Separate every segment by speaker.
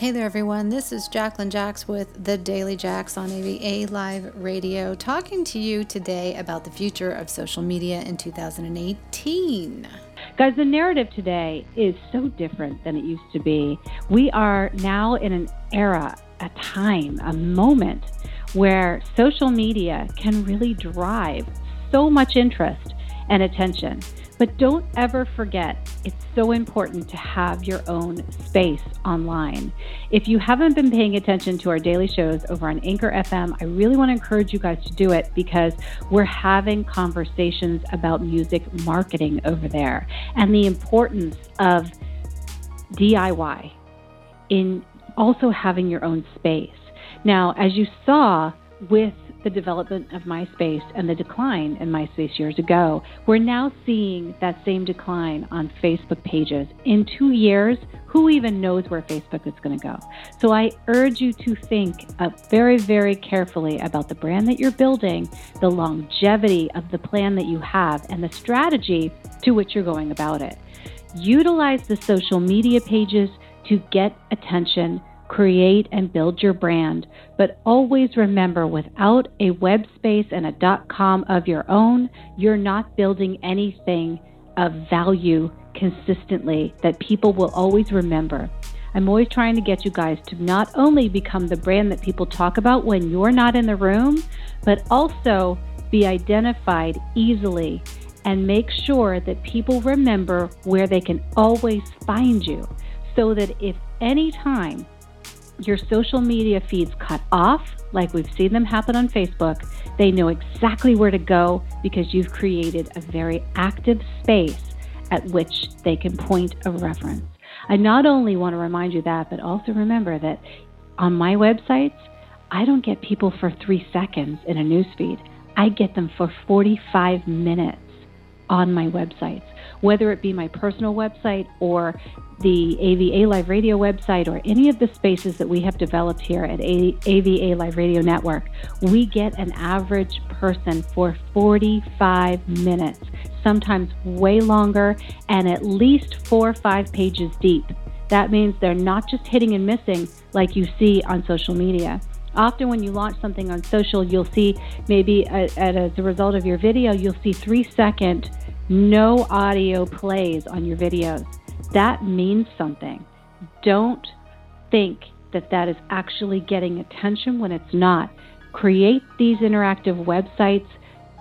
Speaker 1: Hey there, everyone. This is Jacqueline Jax with the Daily Jax on AVA Live Radio, talking to you today about the future of social media in 2018.
Speaker 2: Guys, the narrative today is so different than it used to be. We are now in an era, a time, a moment where social media can really drive so much interest and attention. But don't ever forget, it's so important to have your own space online. If you haven't been paying attention to our daily shows over on Anchor FM, I really want to encourage you guys to do it because we're having conversations about music marketing over there and the importance of DIY in also having your own space. Now, as you saw with the development of MySpace and the decline in MySpace years ago, we're now seeing that same decline on Facebook pages. In two years, who even knows where Facebook is going to go? So I urge you to think uh, very, very carefully about the brand that you're building, the longevity of the plan that you have, and the strategy to which you're going about it. Utilize the social media pages to get attention create and build your brand. But always remember without a web space and a dot .com of your own, you're not building anything of value consistently that people will always remember. I'm always trying to get you guys to not only become the brand that people talk about when you're not in the room, but also be identified easily and make sure that people remember where they can always find you so that if any time your social media feeds cut off, like we've seen them happen on Facebook, they know exactly where to go because you've created a very active space at which they can point a reference. I not only want to remind you that, but also remember that on my websites, I don't get people for three seconds in a newsfeed. I get them for 45 minutes on my websites, whether it be my personal website or the AVA Live Radio website or any of the spaces that we have developed here at AVA Live Radio Network, we get an average person for 45 minutes, sometimes way longer, and at least four or five pages deep. That means they're not just hitting and missing like you see on social media. Often, when you launch something on social, you'll see maybe as a result of your video, you'll see three second no audio plays on your videos that means something. Don't think that that is actually getting attention when it's not. Create these interactive websites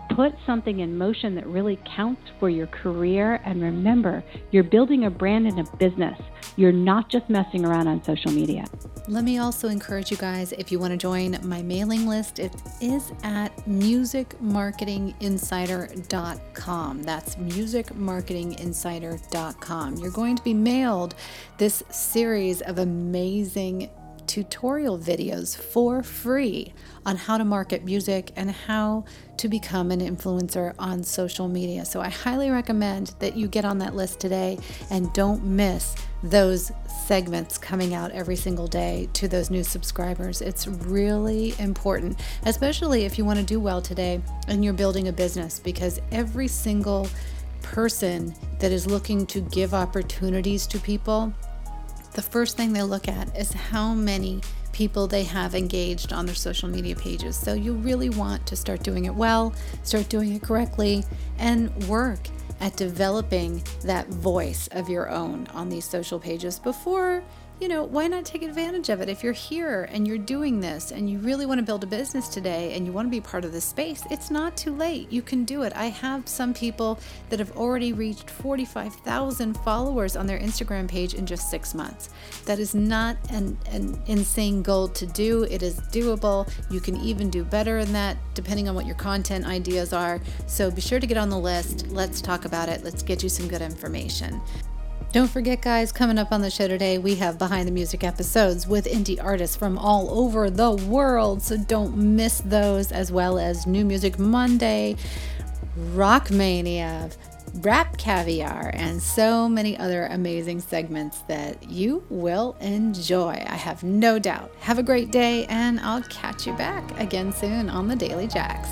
Speaker 2: put something in motion that really counts for your career. And remember, you're building a brand and a business. You're not just messing around on social media.
Speaker 1: Let me also encourage you guys if you want to join my mailing list, it is at musicmarketinginsider.com. That's musicmarketinginsider.com. You're going to be mailed this series of amazing tutorial videos for free on how to market music and how to become an influencer on social media. So I highly recommend that you get on that list today and don't miss those segments coming out every single day to those new subscribers. It's really important, especially if you want to do well today and you're building a business, because every single person that is looking to give opportunities to people the first thing they look at is how many people they have engaged on their social media pages. So you really want to start doing it well, start doing it correctly, and work at developing that voice of your own on these social pages before you know, why not take advantage of it? If you're here and you're doing this and you really want to build a business today and you want to be part of this space, it's not too late. You can do it. I have some people that have already reached 45,000 followers on their Instagram page in just six months. That is not an, an insane goal to do. It is doable. You can even do better than that depending on what your content ideas are. So be sure to get on the list. Let's talk about it. Let's get you some good information. Don't forget, guys, coming up on the show today, we have behind the music episodes with indie artists from all over the world. So don't miss those, as well as New Music Monday, Rock Mania, Rap Caviar, and so many other amazing segments that you will enjoy. I have no doubt. Have a great day, and I'll catch you back again soon on the Daily Jax.